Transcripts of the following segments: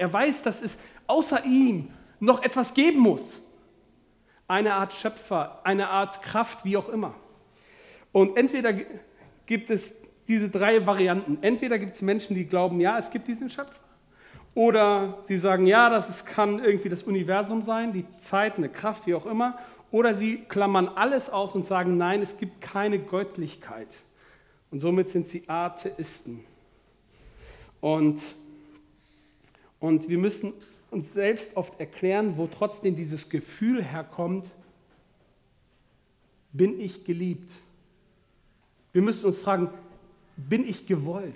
Er weiß, dass es außer ihm noch etwas geben muss. Eine Art Schöpfer, eine Art Kraft, wie auch immer. Und entweder gibt es diese drei Varianten. Entweder gibt es Menschen, die glauben, ja, es gibt diesen Schöpfer. Oder sie sagen, ja, das ist, kann irgendwie das Universum sein, die Zeit, eine Kraft, wie auch immer. Oder sie klammern alles aus und sagen, nein, es gibt keine Göttlichkeit. Und somit sind sie Atheisten. Und, und wir müssen uns selbst oft erklären, wo trotzdem dieses Gefühl herkommt, bin ich geliebt? Wir müssen uns fragen, bin ich gewollt?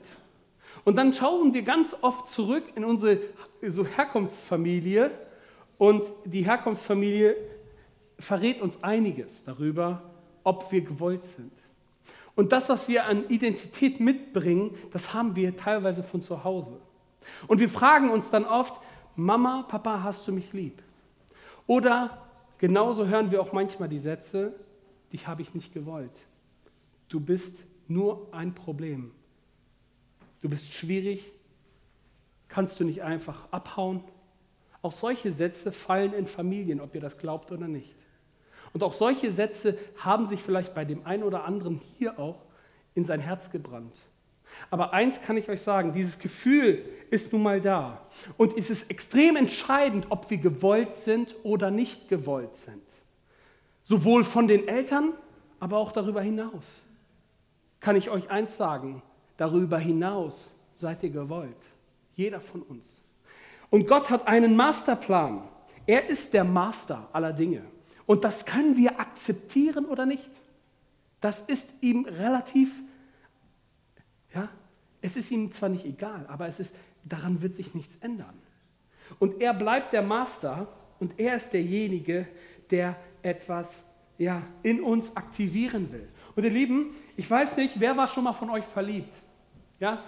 Und dann schauen wir ganz oft zurück in unsere so Herkunftsfamilie und die Herkunftsfamilie verrät uns einiges darüber, ob wir gewollt sind. Und das, was wir an Identität mitbringen, das haben wir teilweise von zu Hause. Und wir fragen uns dann oft, Mama, Papa, hast du mich lieb? Oder genauso hören wir auch manchmal die Sätze, dich habe ich nicht gewollt. Du bist nur ein Problem. Du bist schwierig, kannst du nicht einfach abhauen. Auch solche Sätze fallen in Familien, ob ihr das glaubt oder nicht. Und auch solche Sätze haben sich vielleicht bei dem einen oder anderen hier auch in sein Herz gebrannt. Aber eins kann ich euch sagen, dieses Gefühl ist nun mal da. Und es ist extrem entscheidend, ob wir gewollt sind oder nicht gewollt sind. Sowohl von den Eltern, aber auch darüber hinaus. Kann ich euch eins sagen, darüber hinaus seid ihr gewollt. Jeder von uns. Und Gott hat einen Masterplan. Er ist der Master aller Dinge. Und das können wir akzeptieren oder nicht. Das ist ihm relativ, ja, es ist ihm zwar nicht egal, aber es ist, daran wird sich nichts ändern. Und er bleibt der Master und er ist derjenige, der etwas ja, in uns aktivieren will. Und ihr Lieben, ich weiß nicht, wer war schon mal von euch verliebt? Ja?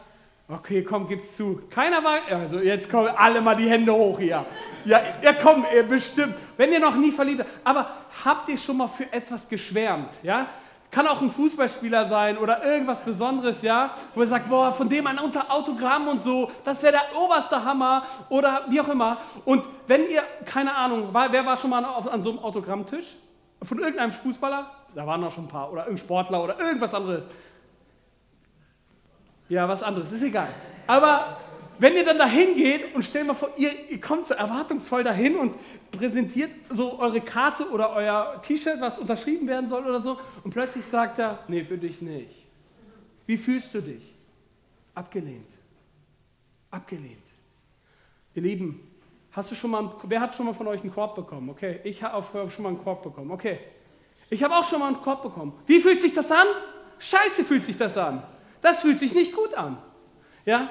Okay, komm, gib's zu. Keiner war, also jetzt kommen alle mal die Hände hoch hier. Ja, ja komm, bestimmt. Wenn ihr noch nie verliebt habt, aber habt ihr schon mal für etwas geschwärmt? Ja? Kann auch ein Fußballspieler sein oder irgendwas Besonderes, ja, wo ihr sagt, boah, von dem ein Autogramm und so, das wäre der oberste Hammer oder wie auch immer. Und wenn ihr, keine Ahnung, wer war schon mal an so einem Autogrammtisch? Von irgendeinem Fußballer? Da waren noch schon ein paar oder irgendein Sportler oder irgendwas anderes. Ja, was anderes, ist egal. Aber wenn ihr dann dahin geht und stellt mal vor, ihr, ihr kommt so erwartungsvoll dahin und präsentiert so eure Karte oder euer T-Shirt, was unterschrieben werden soll oder so, und plötzlich sagt er, nee, für dich nicht. Wie fühlst du dich? Abgelehnt. Abgelehnt. Ihr Lieben, hast du schon mal, wer hat schon mal von euch einen Korb bekommen? Okay, ich habe schon mal einen Korb bekommen. Okay, ich habe auch schon mal einen Korb bekommen. Wie fühlt sich das an? Scheiße fühlt sich das an. Das fühlt sich nicht gut an. Ja?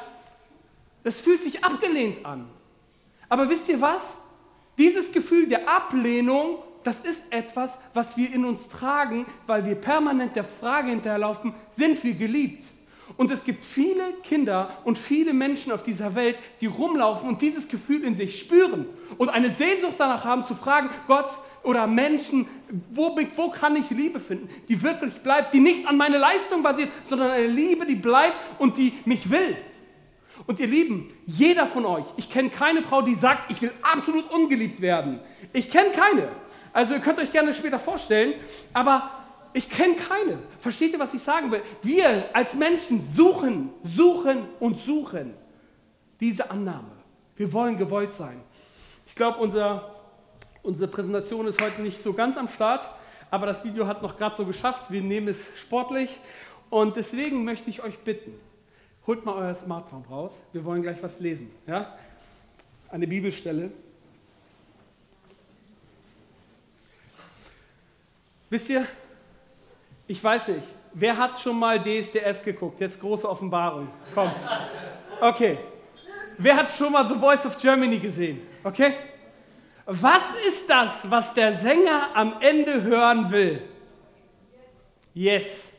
Das fühlt sich abgelehnt an. Aber wisst ihr was? Dieses Gefühl der Ablehnung, das ist etwas, was wir in uns tragen, weil wir permanent der Frage hinterherlaufen, sind wir geliebt? Und es gibt viele Kinder und viele Menschen auf dieser Welt, die rumlaufen und dieses Gefühl in sich spüren und eine Sehnsucht danach haben zu fragen, Gott, oder Menschen, wo, wo kann ich Liebe finden, die wirklich bleibt, die nicht an meine Leistung basiert, sondern eine Liebe, die bleibt und die mich will. Und ihr Lieben, jeder von euch, ich kenne keine Frau, die sagt, ich will absolut ungeliebt werden. Ich kenne keine. Also ihr könnt euch gerne später vorstellen, aber ich kenne keine. Versteht ihr, was ich sagen will? Wir als Menschen suchen, suchen und suchen diese Annahme. Wir wollen gewollt sein. Ich glaube, unser Unsere Präsentation ist heute nicht so ganz am Start, aber das Video hat noch gerade so geschafft. Wir nehmen es sportlich und deswegen möchte ich euch bitten, holt mal euer Smartphone raus. Wir wollen gleich was lesen. Ja? Eine Bibelstelle. Wisst ihr, ich weiß nicht, wer hat schon mal DSDS geguckt? Jetzt große Offenbarung. Komm. Okay. Wer hat schon mal The Voice of Germany gesehen? Okay? Was ist das, was der Sänger am Ende hören will? Yes.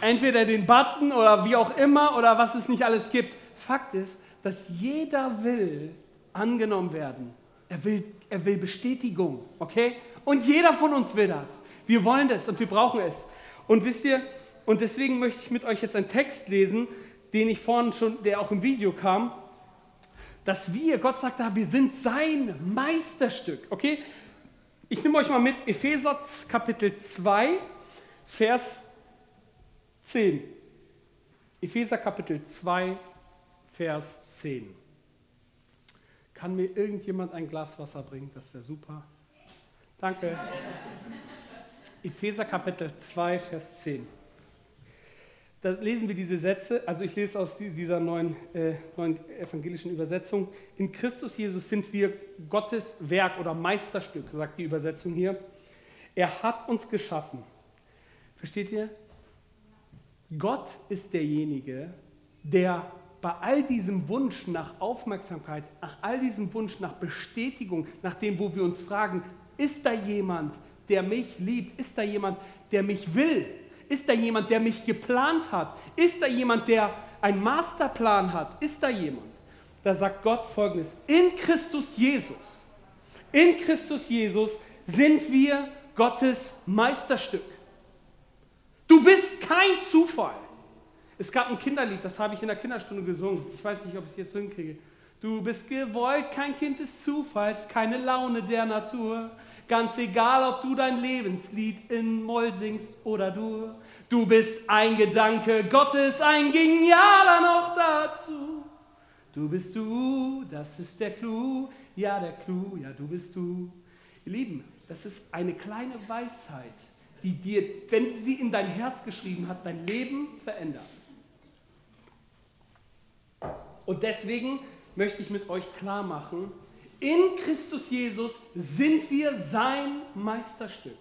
Entweder den Button oder wie auch immer oder was es nicht alles gibt. Fakt ist, dass jeder will angenommen werden. Er will, er will Bestätigung, okay? Und jeder von uns will das. Wir wollen das und wir brauchen es. Und wisst ihr, und deswegen möchte ich mit euch jetzt einen Text lesen, den ich vorhin schon, der auch im Video kam. Dass wir, Gott sagt da, wir sind sein Meisterstück. Okay? Ich nehme euch mal mit Epheser Kapitel 2, Vers 10. Epheser Kapitel 2, Vers 10. Kann mir irgendjemand ein Glas Wasser bringen? Das wäre super. Danke. Epheser Kapitel 2, Vers 10. Da lesen wir diese Sätze, also ich lese aus dieser neuen, äh, neuen evangelischen Übersetzung. In Christus Jesus sind wir Gottes Werk oder Meisterstück, sagt die Übersetzung hier. Er hat uns geschaffen. Versteht ihr? Gott ist derjenige, der bei all diesem Wunsch nach Aufmerksamkeit, nach all diesem Wunsch nach Bestätigung, nach dem, wo wir uns fragen, ist da jemand, der mich liebt? Ist da jemand, der mich will? Ist da jemand, der mich geplant hat? Ist da jemand, der einen Masterplan hat? Ist da jemand? Da sagt Gott folgendes: In Christus Jesus, in Christus Jesus sind wir Gottes Meisterstück. Du bist kein Zufall. Es gab ein Kinderlied, das habe ich in der Kinderstunde gesungen. Ich weiß nicht, ob ich es jetzt hinkriege. Du bist gewollt, kein Kind des Zufalls, keine Laune der Natur. Ganz egal, ob du dein Lebenslied in Moll singst oder du. Du bist ein Gedanke Gottes, ein genialer noch dazu. Du bist du, das ist der Clou, ja der Clou, ja du bist du. Ihr Lieben, das ist eine kleine Weisheit, die dir, wenn sie in dein Herz geschrieben hat, dein Leben verändert. Und deswegen möchte ich mit euch klar machen, in Christus Jesus sind wir sein Meisterstück.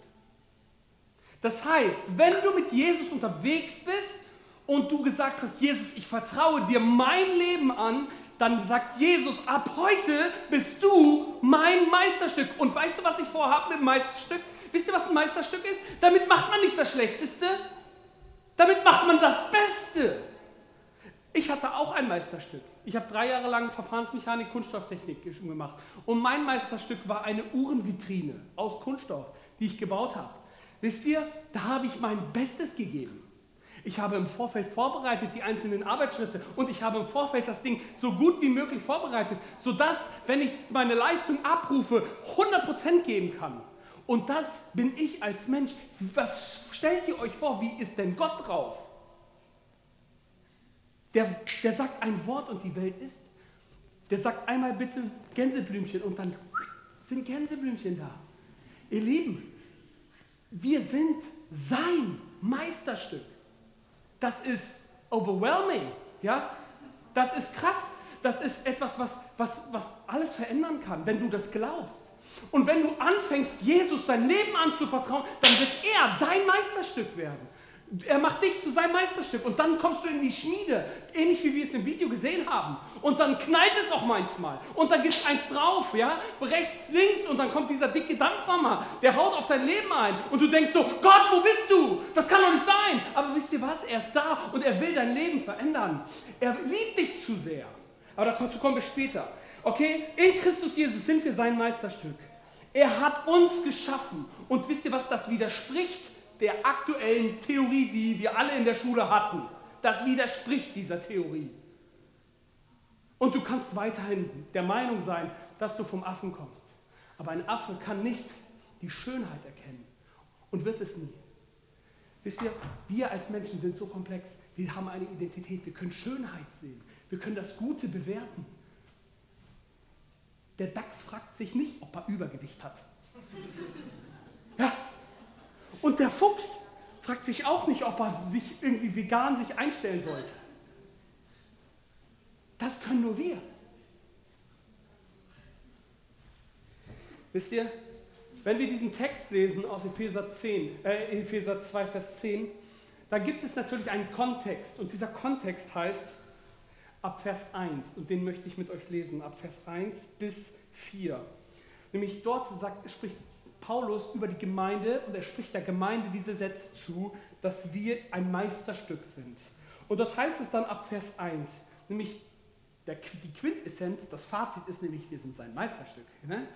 Das heißt, wenn du mit Jesus unterwegs bist und du gesagt hast, Jesus, ich vertraue dir mein Leben an, dann sagt Jesus, ab heute bist du mein Meisterstück. Und weißt du, was ich vorhabe mit dem Meisterstück? Wisst ihr, was ein Meisterstück ist? Damit macht man nicht das Schlechteste, damit macht man das Beste. Ich hatte auch ein Meisterstück. Ich habe drei Jahre lang Verfahrensmechanik, Kunststofftechnik gemacht. Und mein Meisterstück war eine Uhrenvitrine aus Kunststoff, die ich gebaut habe. Wisst ihr, da habe ich mein Bestes gegeben. Ich habe im Vorfeld vorbereitet die einzelnen Arbeitsschritte und ich habe im Vorfeld das Ding so gut wie möglich vorbereitet, sodass, wenn ich meine Leistung abrufe, 100% geben kann. Und das bin ich als Mensch. Was stellt ihr euch vor, wie ist denn Gott drauf? Der, der sagt ein Wort und die Welt ist. Der sagt einmal bitte Gänseblümchen und dann sind Gänseblümchen da. Ihr Lieben, wir sind sein Meisterstück. Das ist overwhelming. Ja? Das ist krass. Das ist etwas, was, was, was alles verändern kann, wenn du das glaubst. Und wenn du anfängst, Jesus dein Leben anzuvertrauen, dann wird er dein Meisterstück werden. Er macht dich zu seinem Meisterstück und dann kommst du in die Schmiede, ähnlich wie wir es im Video gesehen haben. Und dann knallt es auch manchmal. Und dann gibt es eins drauf, ja, rechts, links und dann kommt dieser dicke Dampfhammer, der haut auf dein Leben ein. Und du denkst so, Gott, wo bist du? Das kann doch nicht sein. Aber wisst ihr was? Er ist da und er will dein Leben verändern. Er liebt dich zu sehr. Aber dazu kommen wir später. Okay, in Christus Jesus sind wir sein Meisterstück. Er hat uns geschaffen. Und wisst ihr, was das widerspricht? der aktuellen Theorie, die wir alle in der Schule hatten. Das widerspricht dieser Theorie. Und du kannst weiterhin der Meinung sein, dass du vom Affen kommst. Aber ein Affe kann nicht die Schönheit erkennen und wird es nie. Wisst ihr, wir als Menschen sind so komplex. Wir haben eine Identität. Wir können Schönheit sehen. Wir können das Gute bewerten. Der Dachs fragt sich nicht, ob er Übergewicht hat. Ja, und der Fuchs fragt sich auch nicht, ob er sich irgendwie vegan sich einstellen sollte. Das können nur wir. Wisst ihr, wenn wir diesen Text lesen aus Epheser, 10, äh, Epheser 2, Vers 10, da gibt es natürlich einen Kontext. Und dieser Kontext heißt ab Vers 1. Und den möchte ich mit euch lesen, ab Vers 1 bis 4. Nämlich dort sagt, spricht Paulus über die Gemeinde und er spricht der Gemeinde diese Sätze zu, dass wir ein Meisterstück sind. Und dort heißt es dann ab Vers 1, nämlich der, die Quintessenz, das Fazit ist nämlich, wir sind sein Meisterstück. Ne?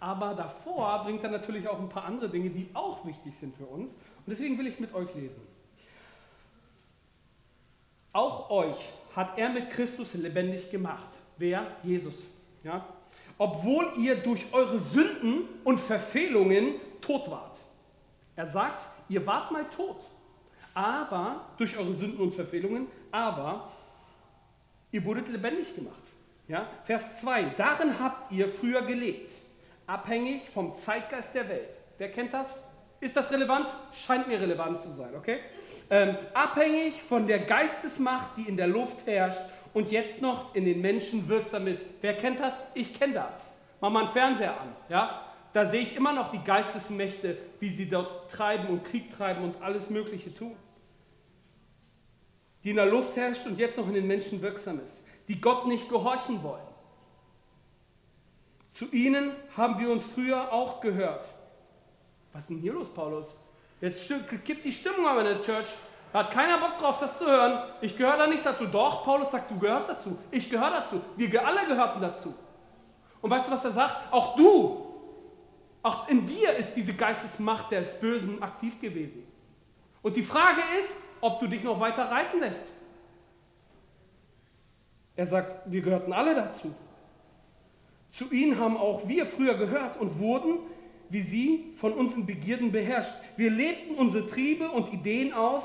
Aber davor bringt er natürlich auch ein paar andere Dinge, die auch wichtig sind für uns. Und deswegen will ich mit euch lesen. Auch euch hat er mit Christus lebendig gemacht. Wer? Jesus. Ja? Obwohl ihr durch eure Sünden und Verfehlungen tot wart. Er sagt, ihr wart mal tot, aber durch eure Sünden und Verfehlungen, aber ihr wurdet lebendig gemacht. Ja? Vers 2, darin habt ihr früher gelebt, abhängig vom Zeitgeist der Welt. Wer kennt das? Ist das relevant? Scheint mir relevant zu sein, okay? Ähm, abhängig von der Geistesmacht, die in der Luft herrscht und jetzt noch in den Menschen wirksam ist. Wer kennt das? Ich kenne das. Mach mal einen Fernseher an, ja? Da sehe ich immer noch die Geistesmächte, wie sie dort treiben und Krieg treiben und alles Mögliche tun. Die in der Luft herrscht und jetzt noch in den Menschen wirksam ist. Die Gott nicht gehorchen wollen. Zu ihnen haben wir uns früher auch gehört. Was ist denn hier los, Paulus? Jetzt gibt die Stimmung aber in der Church. Da hat keiner Bock drauf, das zu hören. Ich gehöre da nicht dazu. Doch, Paulus sagt, du gehörst dazu. Ich gehöre dazu. Wir alle gehörten dazu. Und weißt du, was er sagt? Auch du, auch in dir ist diese Geistesmacht des Bösen aktiv gewesen. Und die Frage ist, ob du dich noch weiter reiten lässt. Er sagt, wir gehörten alle dazu. Zu ihnen haben auch wir früher gehört und wurden wie sie von unseren Begierden beherrscht. Wir lebten unsere Triebe und Ideen aus,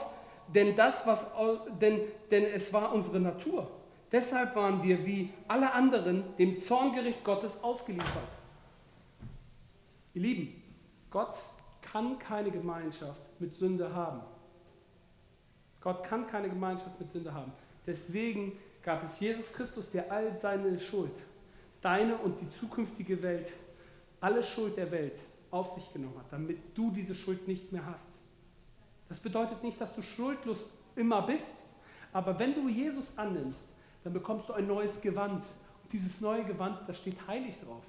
denn, das, was, denn, denn es war unsere Natur. Deshalb waren wir wie alle anderen dem Zorngericht Gottes ausgeliefert. Ihr Lieben, Gott kann keine Gemeinschaft mit Sünde haben. Gott kann keine Gemeinschaft mit Sünde haben. Deswegen gab es Jesus Christus, der all seine Schuld, deine und die zukünftige Welt, alle Schuld der Welt auf sich genommen hat, damit du diese Schuld nicht mehr hast. Das bedeutet nicht, dass du schuldlos immer bist, aber wenn du Jesus annimmst, dann bekommst du ein neues Gewand. Und dieses neue Gewand, da steht heilig drauf.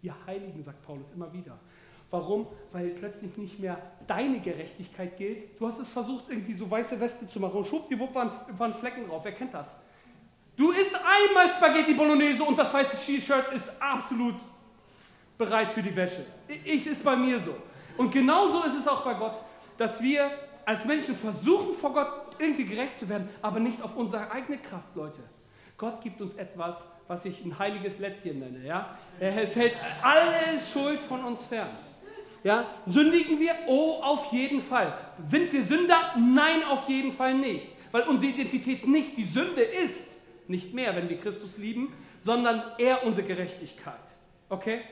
Ihr Heiligen, sagt Paulus immer wieder. Warum? Weil plötzlich nicht mehr deine Gerechtigkeit gilt. Du hast es versucht, irgendwie so weiße Weste zu machen und schwuppdiwupp waren, waren Flecken drauf. Wer kennt das? Du isst einmal Spaghetti Bolognese und das weiße Shirt ist absolut bereit für die Wäsche. Ich ist bei mir so. Und genauso ist es auch bei Gott, dass wir als Menschen versuchen, vor Gott irgendwie gerecht zu werden, aber nicht auf unsere eigene Kraft, Leute. Gott gibt uns etwas, was ich ein heiliges Lätzchen nenne. Ja? Er hält alle Schuld von uns fern. Ja? Sündigen wir? Oh, auf jeden Fall. Sind wir Sünder? Nein, auf jeden Fall nicht. Weil unsere Identität nicht die Sünde ist, nicht mehr, wenn wir Christus lieben, sondern er unsere Gerechtigkeit. Okay?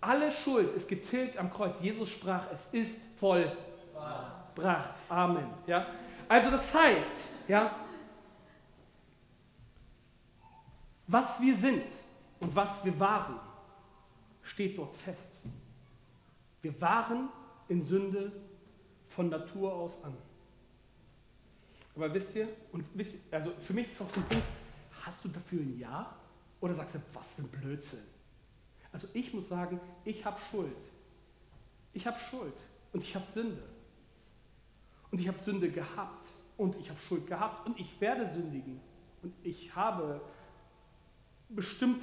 Alle Schuld ist getilgt am Kreuz. Jesus sprach, es ist vollbracht. Amen. Ja? Also das heißt, ja, was wir sind und was wir waren, steht dort fest. Wir waren in Sünde von Natur aus an. Aber wisst ihr, und wisst also für mich ist es auch so ein Punkt, hast du dafür ein Ja? Oder sagst du, was für ein Blödsinn? Also ich muss sagen, ich habe Schuld. Ich habe Schuld und ich habe Sünde. Und ich habe Sünde gehabt und ich habe Schuld gehabt und ich werde sündigen. Und ich habe bestimmt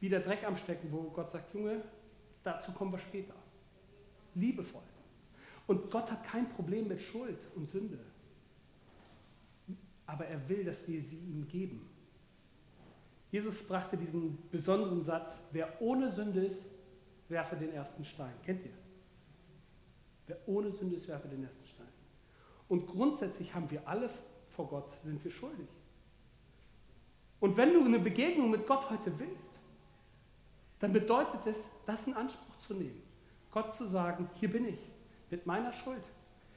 wieder Dreck am Stecken, wo Gott sagt, Junge, dazu kommen wir später. Liebevoll. Und Gott hat kein Problem mit Schuld und Sünde. Aber er will, dass wir sie ihm geben. Jesus brachte diesen besonderen Satz, wer ohne Sünde ist, werfe den ersten Stein. Kennt ihr? Wer ohne Sünde ist, werfe den ersten Stein. Und grundsätzlich haben wir alle vor Gott, sind wir schuldig. Und wenn du eine Begegnung mit Gott heute willst, dann bedeutet es, das in Anspruch zu nehmen. Gott zu sagen, hier bin ich, mit meiner Schuld,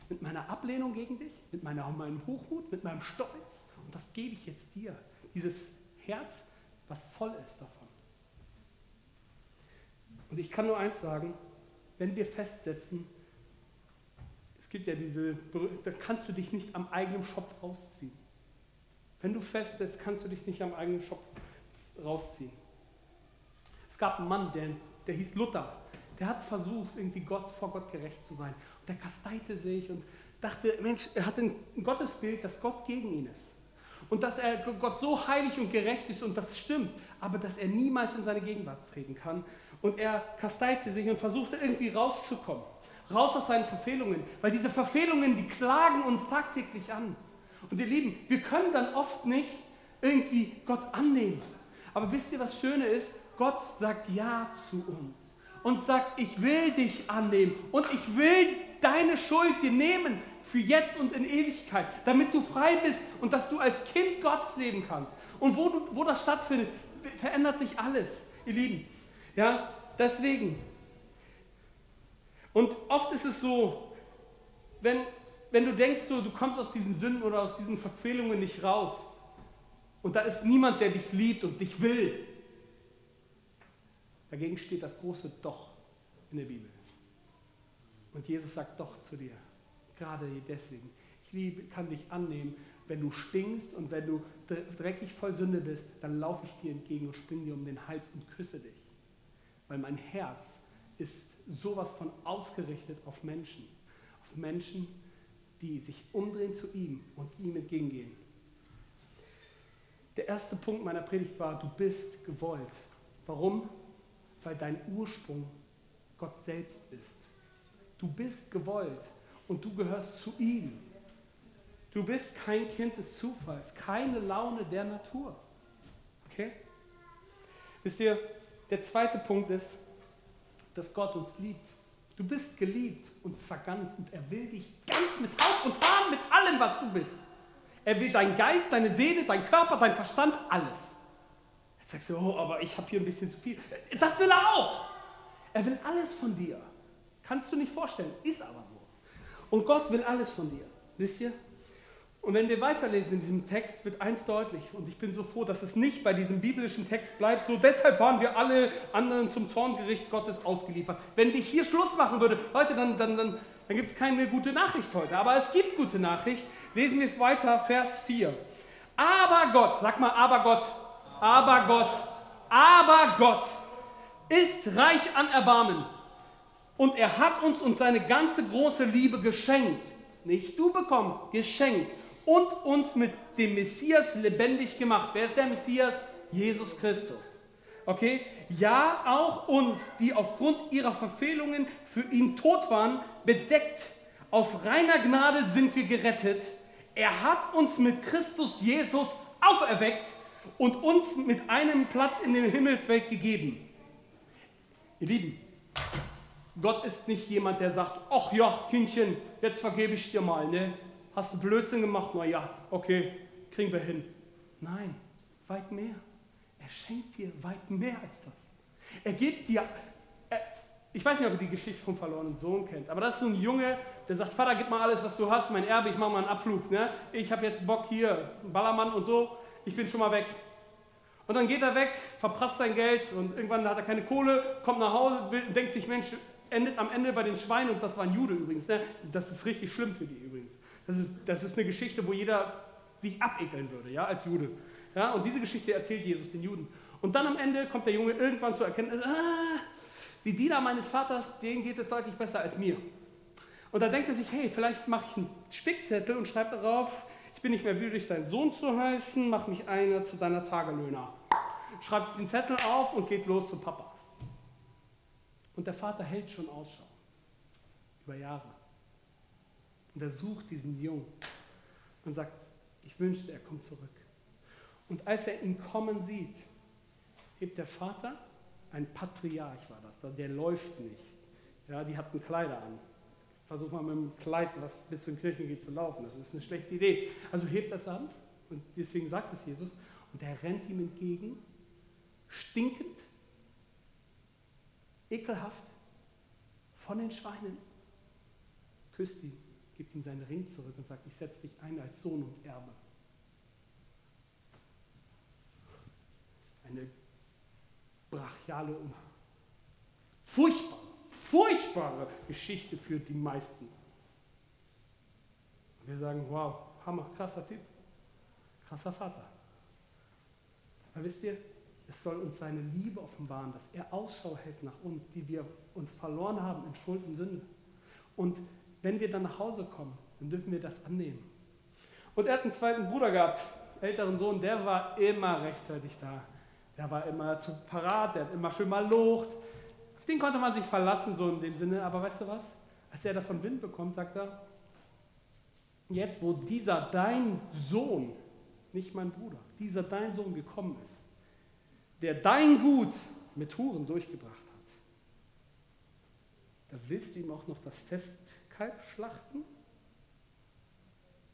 mit meiner Ablehnung gegen dich, mit meiner, meinem Hochmut, mit meinem Stolz. Und das gebe ich jetzt dir. Dieses Herz, was voll ist davon. Und ich kann nur eins sagen, wenn wir festsetzen, es gibt ja diese, da kannst du dich nicht am eigenen Schopf rausziehen. Wenn du festsetzt, kannst du dich nicht am eigenen Schopf rausziehen. Es gab einen Mann, der, der hieß Luther, der hat versucht, irgendwie Gott, vor Gott gerecht zu sein. Und der kasteite sich und dachte, Mensch, er hat ein Gottesbild, dass Gott gegen ihn ist und dass er Gott so heilig und gerecht ist und das stimmt, aber dass er niemals in seine Gegenwart treten kann. Und er kasteite sich und versuchte irgendwie rauszukommen, raus aus seinen Verfehlungen, weil diese Verfehlungen, die klagen uns tagtäglich an. Und ihr Lieben, wir können dann oft nicht irgendwie Gott annehmen. Aber wisst ihr, was Schöne ist? Gott sagt Ja zu uns und sagt, ich will dich annehmen und ich will deine Schuld dir nehmen für jetzt und in Ewigkeit, damit du frei bist und dass du als Kind Gottes leben kannst. Und wo, du, wo das stattfindet, verändert sich alles, ihr Lieben. Ja, deswegen. Und oft ist es so, wenn, wenn du denkst, so, du kommst aus diesen Sünden oder aus diesen Verfehlungen nicht raus und da ist niemand, der dich liebt und dich will, dagegen steht das große Doch in der Bibel. Und Jesus sagt Doch zu dir, gerade deswegen. Ich liebe, kann dich annehmen, wenn du stinkst und wenn du dreckig voll Sünde bist, dann laufe ich dir entgegen und springe dir um den Hals und küsse dich. Weil mein Herz ist sowas von ausgerichtet auf Menschen. Auf Menschen, die sich umdrehen zu ihm und ihm entgegengehen. Der erste Punkt meiner Predigt war, du bist gewollt. Warum? Weil dein Ursprung Gott selbst ist. Du bist gewollt und du gehörst zu ihm. Du bist kein Kind des Zufalls, keine Laune der Natur. Okay? Wisst ihr, der zweite Punkt ist, dass Gott uns liebt. Du bist geliebt und zwar ganz und er will dich ganz mit Haut und Haaren, mit allem, was du bist. Er will deinen Geist, deine Seele, dein Körper, dein Verstand, alles. Jetzt sagst du, oh, aber ich habe hier ein bisschen zu viel. Das will er auch. Er will alles von dir. Kannst du nicht vorstellen, ist aber. Und Gott will alles von dir. Wisst ihr? Und wenn wir weiterlesen in diesem Text, wird eins deutlich. Und ich bin so froh, dass es nicht bei diesem biblischen Text bleibt. So, deshalb waren wir alle anderen zum Zorngericht Gottes ausgeliefert. Wenn ich hier Schluss machen würde, Leute, dann, dann, dann, dann gibt es keine gute Nachricht heute. Aber es gibt gute Nachricht. Lesen wir weiter, Vers 4. Aber Gott, sag mal, aber Gott, aber Gott, aber Gott ist reich an Erbarmen. Und er hat uns und seine ganze große Liebe geschenkt. Nicht du bekommen, geschenkt und uns mit dem Messias lebendig gemacht. Wer ist der Messias? Jesus Christus. Okay? Ja, auch uns, die aufgrund ihrer Verfehlungen für ihn tot waren, bedeckt. Aus reiner Gnade sind wir gerettet. Er hat uns mit Christus Jesus auferweckt und uns mit einem Platz in der Himmelswelt gegeben. Ihr Lieben, Gott ist nicht jemand, der sagt, ach ja, Kindchen, jetzt vergebe ich dir mal, ne? Hast du Blödsinn gemacht? Na ja, okay, kriegen wir hin. Nein, weit mehr. Er schenkt dir weit mehr als das. Er gibt dir, er, ich weiß nicht, ob ihr die Geschichte vom verlorenen Sohn kennt, aber das ist so ein Junge, der sagt, Vater, gib mal alles, was du hast, mein Erbe, ich mache mal einen Abflug. Ne? Ich habe jetzt Bock hier, Ballermann und so, ich bin schon mal weg. Und dann geht er weg, verprasst sein Geld und irgendwann hat er keine Kohle, kommt nach Hause, denkt sich, Mensch, endet am Ende bei den Schweinen und das war ein Jude übrigens. Ne? Das ist richtig schlimm für die übrigens. Das ist, das ist eine Geschichte, wo jeder sich abekeln würde, ja, als Jude. Ja, und diese Geschichte erzählt Jesus den Juden. Und dann am Ende kommt der Junge irgendwann zur Erkenntnis, ah, die Diener meines Vaters, denen geht es deutlich besser als mir. Und da denkt er sich, hey, vielleicht mache ich einen Spickzettel und schreibe darauf, ich bin nicht mehr würdig, dein Sohn zu heißen, mach mich einer zu deiner Tagelöhner. Schreibt den Zettel auf und geht los zum Papa. Und der Vater hält schon Ausschau über Jahre. Und er sucht diesen Jungen und sagt, ich wünschte, er kommt zurück. Und als er ihn kommen sieht, hebt der Vater, ein Patriarch war das, der läuft nicht. Ja, die hatten Kleider an. Versuch mal mit dem Kleid, was bis Kirche geht, zu laufen. Das ist eine schlechte Idee. Also hebt das an und deswegen sagt es Jesus. Und er rennt ihm entgegen, stinkend, ekelhaft, von den Schweinen, küsst ihn gibt ihm seinen Ring zurück und sagt, ich setze dich ein als Sohn und Erbe. Eine brachiale furchtbare, furchtbare Geschichte für die meisten. Und wir sagen, wow, Hammer, krasser Typ, krasser Vater. Aber wisst ihr, es soll uns seine Liebe offenbaren, dass er Ausschau hält nach uns, die wir uns verloren haben in Schuld und Sünde. Und wenn wir dann nach Hause kommen, dann dürfen wir das annehmen. Und er hat einen zweiten Bruder gehabt, älteren Sohn, der war immer rechtzeitig da. Der war immer zu parat, der hat immer schön mal locht. Auf den konnte man sich verlassen, so in dem Sinne. Aber weißt du was? Als er davon Wind bekommt, sagt er, jetzt wo dieser dein Sohn nicht mein Bruder, dieser dein Sohn gekommen ist, der dein Gut mit Huren durchgebracht hat, da willst du ihm auch noch das Festkalb schlachten?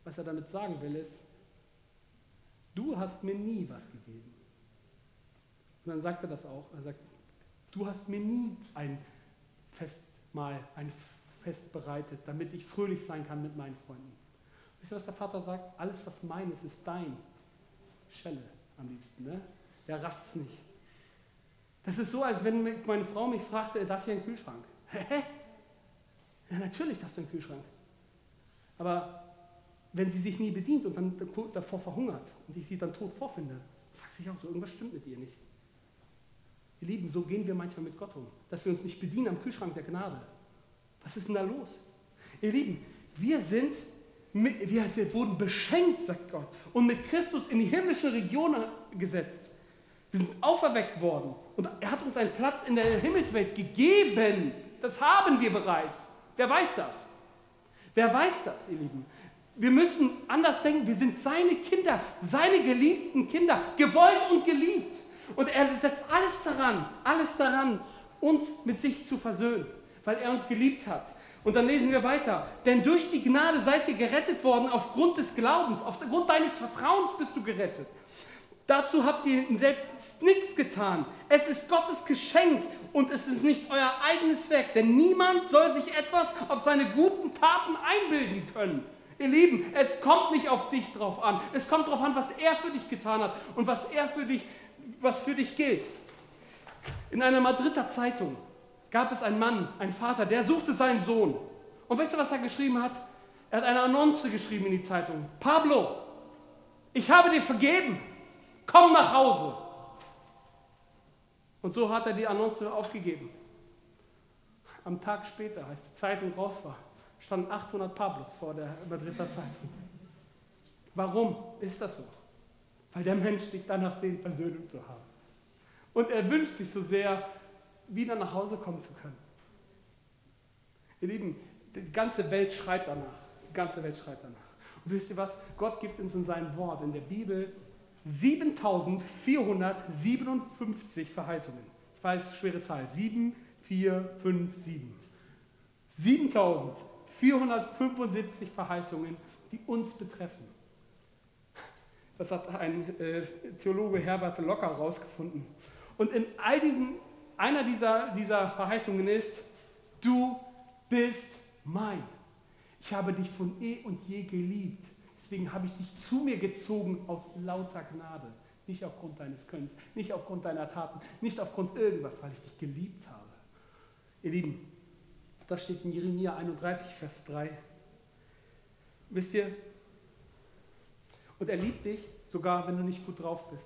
Was er damit sagen will, ist, du hast mir nie was gegeben. Und dann sagt er das auch. Er sagt, du hast mir nie ein Festmahl, ein Fest bereitet, damit ich fröhlich sein kann mit meinen Freunden. Wisst ihr, was der Vater sagt? Alles, was mein ist, ist dein. Schelle am liebsten, ne? Der rafft es nicht. Das ist so, als wenn meine Frau mich fragte, darf ich einen Kühlschrank? Hä? Ja, natürlich darfst du einen Kühlschrank. Aber wenn sie sich nie bedient und dann davor verhungert und ich sie dann tot vorfinde, fragt sich auch so, irgendwas stimmt mit ihr nicht. Ihr Lieben, so gehen wir manchmal mit Gott um, dass wir uns nicht bedienen am Kühlschrank der Gnade. Was ist denn da los? Ihr Lieben, wir sind, wir wurden beschenkt, sagt Gott, und mit Christus in die himmlischen Regionen gesetzt. Wir sind auferweckt worden und er hat uns einen Platz in der Himmelswelt gegeben. Das haben wir bereits. Wer weiß das? Wer weiß das, ihr Lieben? Wir müssen anders denken. Wir sind seine Kinder, seine geliebten Kinder, gewollt und geliebt. Und er setzt alles daran, alles daran, uns mit sich zu versöhnen, weil er uns geliebt hat. Und dann lesen wir weiter. Denn durch die Gnade seid ihr gerettet worden aufgrund des Glaubens, aufgrund deines Vertrauens bist du gerettet. Dazu habt ihr selbst nichts getan. Es ist Gottes Geschenk und es ist nicht euer eigenes Werk, denn niemand soll sich etwas auf seine guten Taten einbilden können. Ihr Lieben, es kommt nicht auf dich drauf an. Es kommt darauf an, was er für dich getan hat und was er für dich was für dich gilt. In einer Madrider Zeitung gab es einen Mann, einen Vater, der suchte seinen Sohn. Und weißt du, was er geschrieben hat? Er hat eine Annonce geschrieben in die Zeitung. Pablo, ich habe dir vergeben. Komm nach Hause. Und so hat er die Annonce aufgegeben. Am Tag später, als die Zeitung raus war, standen 800 Pablos vor der Madrider Zeitung. Warum ist das so? weil der Mensch sich danach sehnt, Versöhnung zu haben. Und er wünscht sich so sehr, wieder nach Hause kommen zu können. Ihr Lieben, die ganze Welt schreit danach. Die ganze Welt schreit danach. Und wisst ihr was? Gott gibt uns in seinem Wort, in der Bibel, 7457 Verheißungen. Ich weiß, schwere Zahl. 7, 4, 5, 7. 7475 Verheißungen, die uns betreffen. Das hat ein äh, Theologe Herbert Locker herausgefunden. Und in all diesen, einer dieser, dieser Verheißungen ist, du bist mein. Ich habe dich von eh und je geliebt. Deswegen habe ich dich zu mir gezogen aus lauter Gnade. Nicht aufgrund deines Könnens, nicht aufgrund deiner Taten, nicht aufgrund irgendwas, weil ich dich geliebt habe. Ihr Lieben, das steht in Jeremia 31, Vers 3. Wisst ihr, und er liebt dich, sogar wenn du nicht gut drauf bist.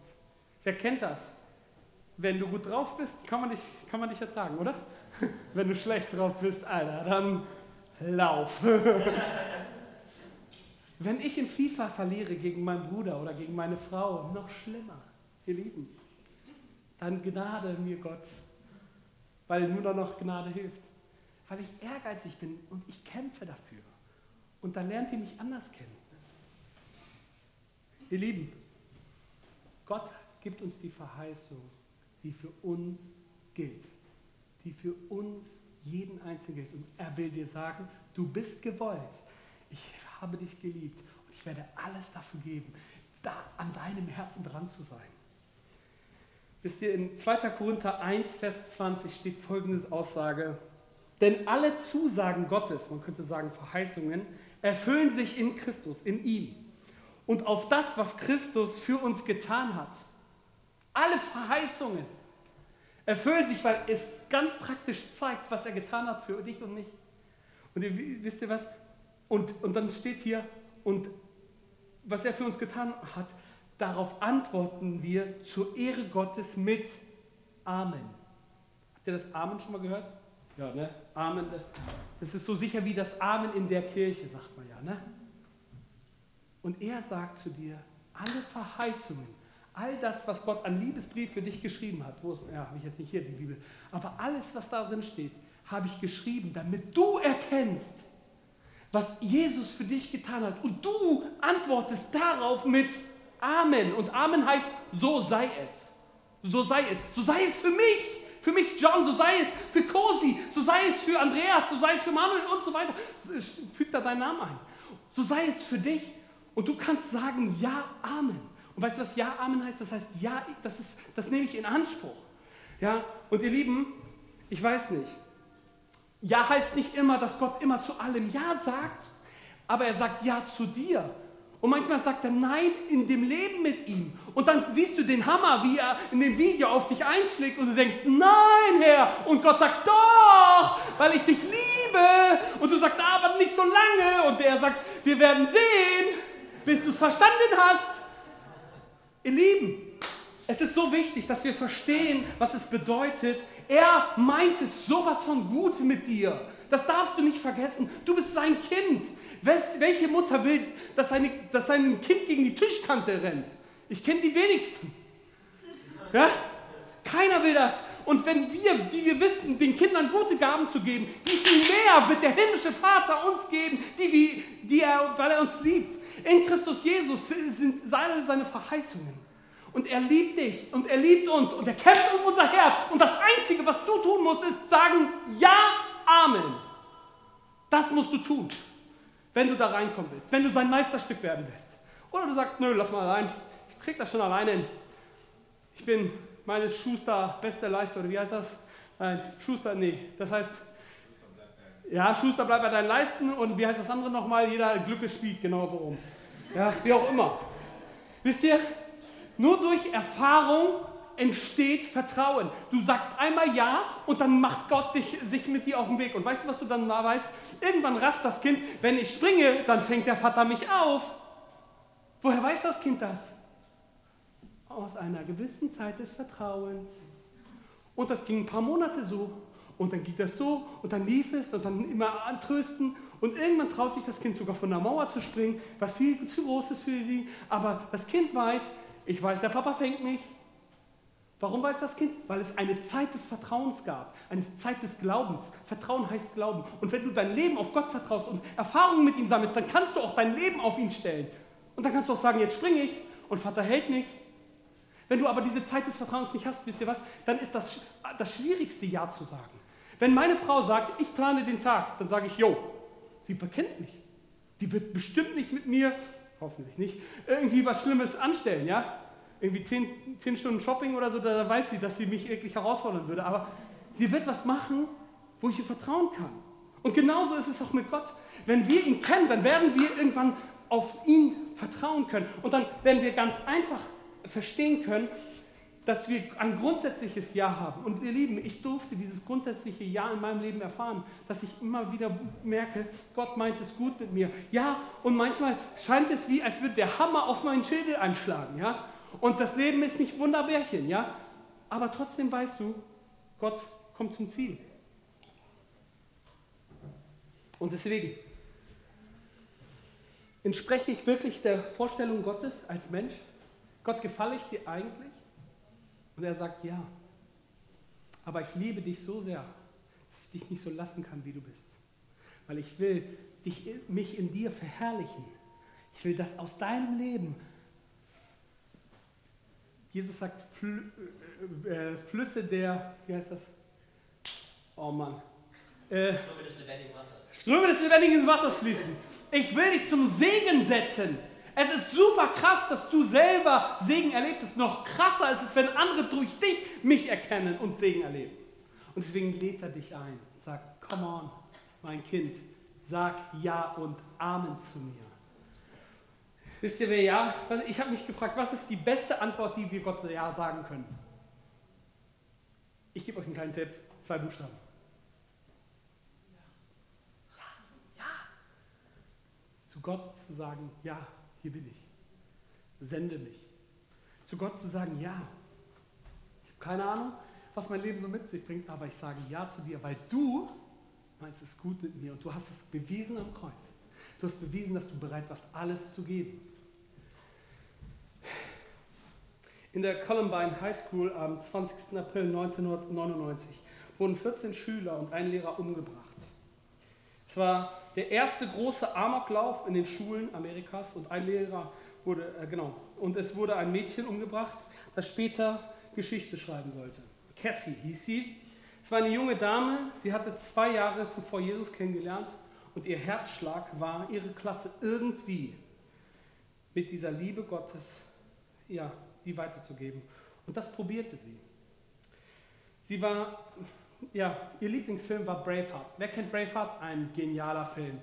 Wer kennt das? Wenn du gut drauf bist, kann man dich, kann man dich ertragen, oder? wenn du schlecht drauf bist, Alter, dann lauf. wenn ich in FIFA verliere gegen meinen Bruder oder gegen meine Frau, noch schlimmer, ihr Lieben, dann gnade mir Gott, weil nur noch Gnade hilft. Weil ich ehrgeizig bin und ich kämpfe dafür. Und dann lernt ihr mich anders kennen. Ihr Lieben, Gott gibt uns die Verheißung, die für uns gilt, die für uns jeden Einzelnen gilt. Und er will dir sagen, du bist gewollt. Ich habe dich geliebt und ich werde alles dafür geben, da an deinem Herzen dran zu sein. Wisst ihr, in 2. Korinther 1, Vers 20 steht folgende Aussage. Denn alle Zusagen Gottes, man könnte sagen Verheißungen, erfüllen sich in Christus, in ihm und auf das, was Christus für uns getan hat. Alle Verheißungen erfüllen sich, weil es ganz praktisch zeigt, was er getan hat für dich und mich. Und ihr, wisst ihr was? Und, und dann steht hier, und was er für uns getan hat, darauf antworten wir zur Ehre Gottes mit Amen. Habt ihr das Amen schon mal gehört? Ja, ne? Amen. Das ist so sicher wie das Amen in der Kirche, sagt man ja, ne? Und er sagt zu dir, alle Verheißungen, all das, was Gott an Liebesbrief für dich geschrieben hat, wo es, ja, habe ich jetzt nicht hier die Bibel, aber alles, was da drin steht, habe ich geschrieben, damit du erkennst, was Jesus für dich getan hat. Und du antwortest darauf mit Amen. Und Amen heißt, so sei es. So sei es. So sei es für mich. Für mich, John, so sei es für Cosi, so sei es für Andreas, so sei es für Manuel und so weiter. Füg da deinen Namen ein. So sei es für dich. Und du kannst sagen, ja, Amen. Und weißt du, was Ja, Amen heißt? Das heißt, ja, das, ist, das nehme ich in Anspruch. Ja, und ihr Lieben, ich weiß nicht. Ja heißt nicht immer, dass Gott immer zu allem Ja sagt, aber er sagt Ja zu dir. Und manchmal sagt er Nein in dem Leben mit ihm. Und dann siehst du den Hammer, wie er in dem Video auf dich einschlägt und du denkst, nein, Herr. Und Gott sagt, doch, weil ich dich liebe. Und du sagst, aber nicht so lange. Und er sagt, wir werden sehen, bis du es verstanden hast. Ihr Lieben, es ist so wichtig, dass wir verstehen, was es bedeutet. Er meint es sowas von gut mit dir. Das darfst du nicht vergessen. Du bist sein Kind. Welche Mutter will, dass, seine, dass sein Kind gegen die Tischkante rennt? Ich kenne die wenigsten. Ja? Keiner will das. Und wenn wir, die wir wissen, den Kindern gute Gaben zu geben, wie viel mehr wird der himmlische Vater uns geben, die, die er, weil er uns liebt. In Christus Jesus sind seine, seine Verheißungen. Und er liebt dich und er liebt uns und er kämpft um unser Herz. Und das Einzige, was du tun musst, ist sagen, ja, Amen. Das musst du tun, wenn du da reinkommen willst, wenn du sein Meisterstück werden willst. Oder du sagst, nö, lass mal allein, ich krieg das schon alleine hin. Ich bin meine Schuster beste Leister, oder wie heißt das? Nein, Schuster, nee, das heißt, ja, Schuster bleibt bei deinen Leisten und wie heißt das andere nochmal? Jeder Glücke spielt genauso rum. Ja, wie auch immer. Wisst ihr, nur durch Erfahrung entsteht Vertrauen. Du sagst einmal Ja und dann macht Gott dich, sich mit dir auf den Weg. Und weißt du, was du dann da weißt? Irgendwann rafft das Kind, wenn ich springe, dann fängt der Vater mich auf. Woher weiß das Kind das? Aus einer gewissen Zeit des Vertrauens. Und das ging ein paar Monate so. Und dann ging das so und dann lief es und dann immer antrösten. Und irgendwann traut sich das Kind sogar von der Mauer zu springen, was viel zu groß ist für sie. Aber das Kind weiß, ich weiß, der Papa fängt mich. Warum weiß das Kind? Weil es eine Zeit des Vertrauens gab, eine Zeit des Glaubens. Vertrauen heißt Glauben. Und wenn du dein Leben auf Gott vertraust und Erfahrungen mit ihm sammelst, dann kannst du auch dein Leben auf ihn stellen. Und dann kannst du auch sagen, jetzt springe ich und Vater hält mich. Wenn du aber diese Zeit des Vertrauens nicht hast, wisst ihr was, dann ist das das schwierigste Ja zu sagen. Wenn meine Frau sagt, ich plane den Tag, dann sage ich, jo, sie verkennt mich. Die wird bestimmt nicht mit mir, hoffentlich nicht, irgendwie was Schlimmes anstellen, ja? Irgendwie zehn, zehn Stunden Shopping oder so, da weiß sie, dass sie mich wirklich herausfordern würde. Aber sie wird was machen, wo ich ihr vertrauen kann. Und genauso ist es auch mit Gott. Wenn wir ihn kennen, dann werden wir irgendwann auf ihn vertrauen können. Und dann werden wir ganz einfach verstehen können, dass wir ein grundsätzliches Ja haben. Und ihr Lieben, ich durfte dieses grundsätzliche Ja in meinem Leben erfahren, dass ich immer wieder merke, Gott meint es gut mit mir. Ja, und manchmal scheint es wie, als würde der Hammer auf meinen Schädel einschlagen. Ja? Und das Leben ist nicht Wunderbärchen. Ja? Aber trotzdem weißt du, Gott kommt zum Ziel. Und deswegen entspreche ich wirklich der Vorstellung Gottes als Mensch. Gott, gefalle ich dir eigentlich? Und er sagt, ja, aber ich liebe dich so sehr, dass ich dich nicht so lassen kann, wie du bist. Weil ich will dich, mich in dir verherrlichen. Ich will, dass aus deinem Leben, Jesus sagt, äh, äh, Flüsse der, wie heißt das? Oh Mann. Äh, Ströme des lebendigen Wassers. Ströme des lebendigen Wassers fließen. Ich will dich zum Segen setzen. Es ist super krass, dass du selber Segen erlebt hast. Noch krasser ist es, wenn andere durch dich mich erkennen und Segen erleben. Und deswegen lädt er dich ein. Sag, come on, mein Kind. Sag Ja und Amen zu mir. Wisst ihr, wer Ja? Ich habe mich gefragt, was ist die beste Antwort, die wir Gott Ja sagen können? Ich gebe euch einen kleinen Tipp. Zwei Buchstaben. Ja. Ja. Zu Gott zu sagen, ja hier bin ich. Sende mich. Zu Gott zu sagen, ja. Ich habe keine Ahnung, was mein Leben so mit sich bringt, aber ich sage ja zu dir, weil du meinst es gut mit mir und du hast es bewiesen am Kreuz. Du hast bewiesen, dass du bereit warst, alles zu geben. In der Columbine High School am 20. April 1999 wurden 14 Schüler und ein Lehrer umgebracht. Es war der erste große Amoklauf in den Schulen Amerikas und ein Lehrer wurde, äh, genau, und es wurde ein Mädchen umgebracht, das später Geschichte schreiben sollte. Cassie hieß sie. Es war eine junge Dame, sie hatte zwei Jahre zuvor Jesus kennengelernt und ihr Herzschlag war, ihre Klasse irgendwie mit dieser Liebe Gottes, ja, die weiterzugeben. Und das probierte sie. Sie war, ja, ihr Lieblingsfilm war Braveheart. Wer kennt Braveheart? Ein genialer Film.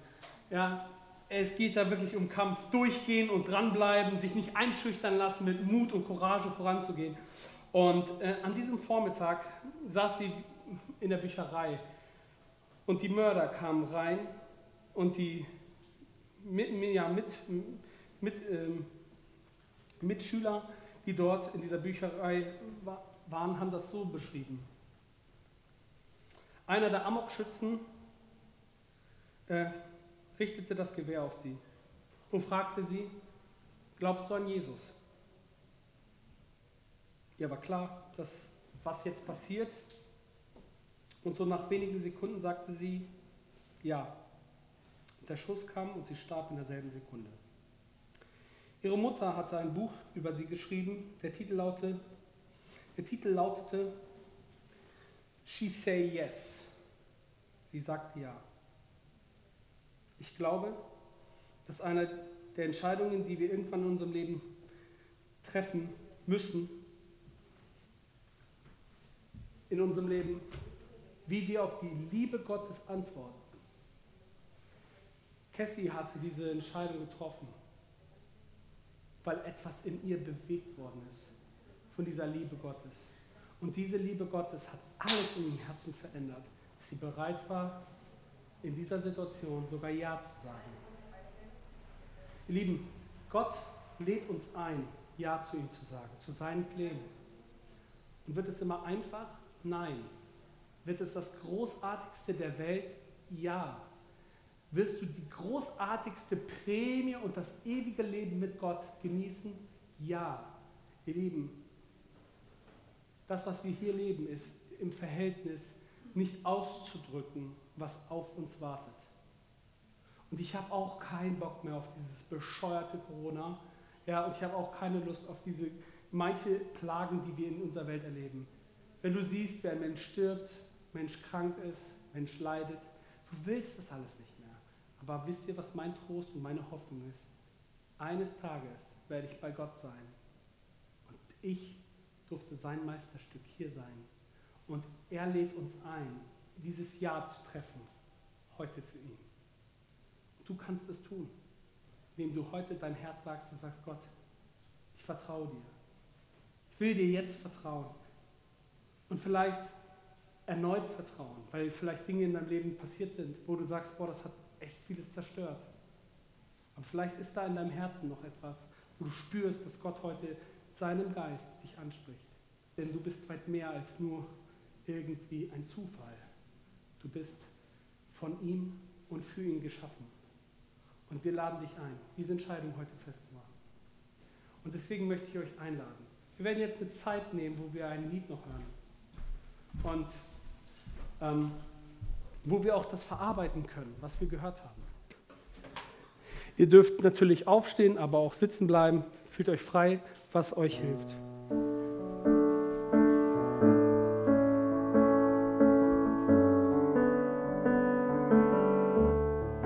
Ja, es geht da wirklich um Kampf, durchgehen und dranbleiben, sich nicht einschüchtern lassen, mit Mut und Courage voranzugehen. Und äh, an diesem Vormittag saß sie in der Bücherei und die Mörder kamen rein und die mit, ja, mit, mit, ähm, Mitschüler, die dort in dieser Bücherei waren, haben das so beschrieben. Einer der Amokschützen äh, richtete das Gewehr auf sie und fragte sie, glaubst du an Jesus? Ihr war klar, dass was jetzt passiert. Und so nach wenigen Sekunden sagte sie, ja. Der Schuss kam und sie starb in derselben Sekunde. Ihre Mutter hatte ein Buch über sie geschrieben. Der Titel lautete, der Titel lautete She Say Yes. Sie sagte ja. Ich glaube, dass eine der Entscheidungen, die wir irgendwann in unserem Leben treffen müssen, in unserem Leben, wie wir auf die Liebe Gottes antworten. Cassie hatte diese Entscheidung getroffen, weil etwas in ihr bewegt worden ist von dieser Liebe Gottes. Und diese Liebe Gottes hat alles in ihrem Herzen verändert, dass sie bereit war, in dieser Situation sogar Ja zu sagen. Ihr Lieben, Gott lädt uns ein, Ja zu ihm zu sagen, zu seinen Plänen. Und wird es immer einfach? Nein. Wird es das Großartigste der Welt? Ja. Wirst du die großartigste Prämie und das ewige Leben mit Gott genießen? Ja. Ihr Lieben, das, was wir hier leben, ist im Verhältnis nicht auszudrücken, was auf uns wartet. Und ich habe auch keinen Bock mehr auf dieses bescheuerte Corona. Ja, und ich habe auch keine Lust auf diese manche Plagen, die wir in unserer Welt erleben. Wenn du siehst, wie ein Mensch stirbt, Mensch krank ist, Mensch leidet, du willst das alles nicht. Aber wisst ihr, was mein Trost und meine Hoffnung ist? Eines Tages werde ich bei Gott sein. Und ich durfte sein Meisterstück hier sein. Und er lädt uns ein, dieses Ja zu treffen, heute für ihn. Du kannst es tun, indem du heute dein Herz sagst und sagst, Gott, ich vertraue dir. Ich will dir jetzt vertrauen. Und vielleicht erneut vertrauen, weil vielleicht Dinge in deinem Leben passiert sind, wo du sagst, boah, das hat echt vieles zerstört. Aber vielleicht ist da in deinem Herzen noch etwas, wo du spürst, dass Gott heute seinem Geist dich anspricht. Denn du bist weit mehr als nur irgendwie ein Zufall. Du bist von ihm und für ihn geschaffen. Und wir laden dich ein, diese Entscheidung heute festzumachen. Und deswegen möchte ich euch einladen. Wir werden jetzt eine Zeit nehmen, wo wir ein Lied noch hören. Und ähm, wo wir auch das verarbeiten können, was wir gehört haben. Ihr dürft natürlich aufstehen, aber auch sitzen bleiben. Fühlt euch frei, was euch hilft.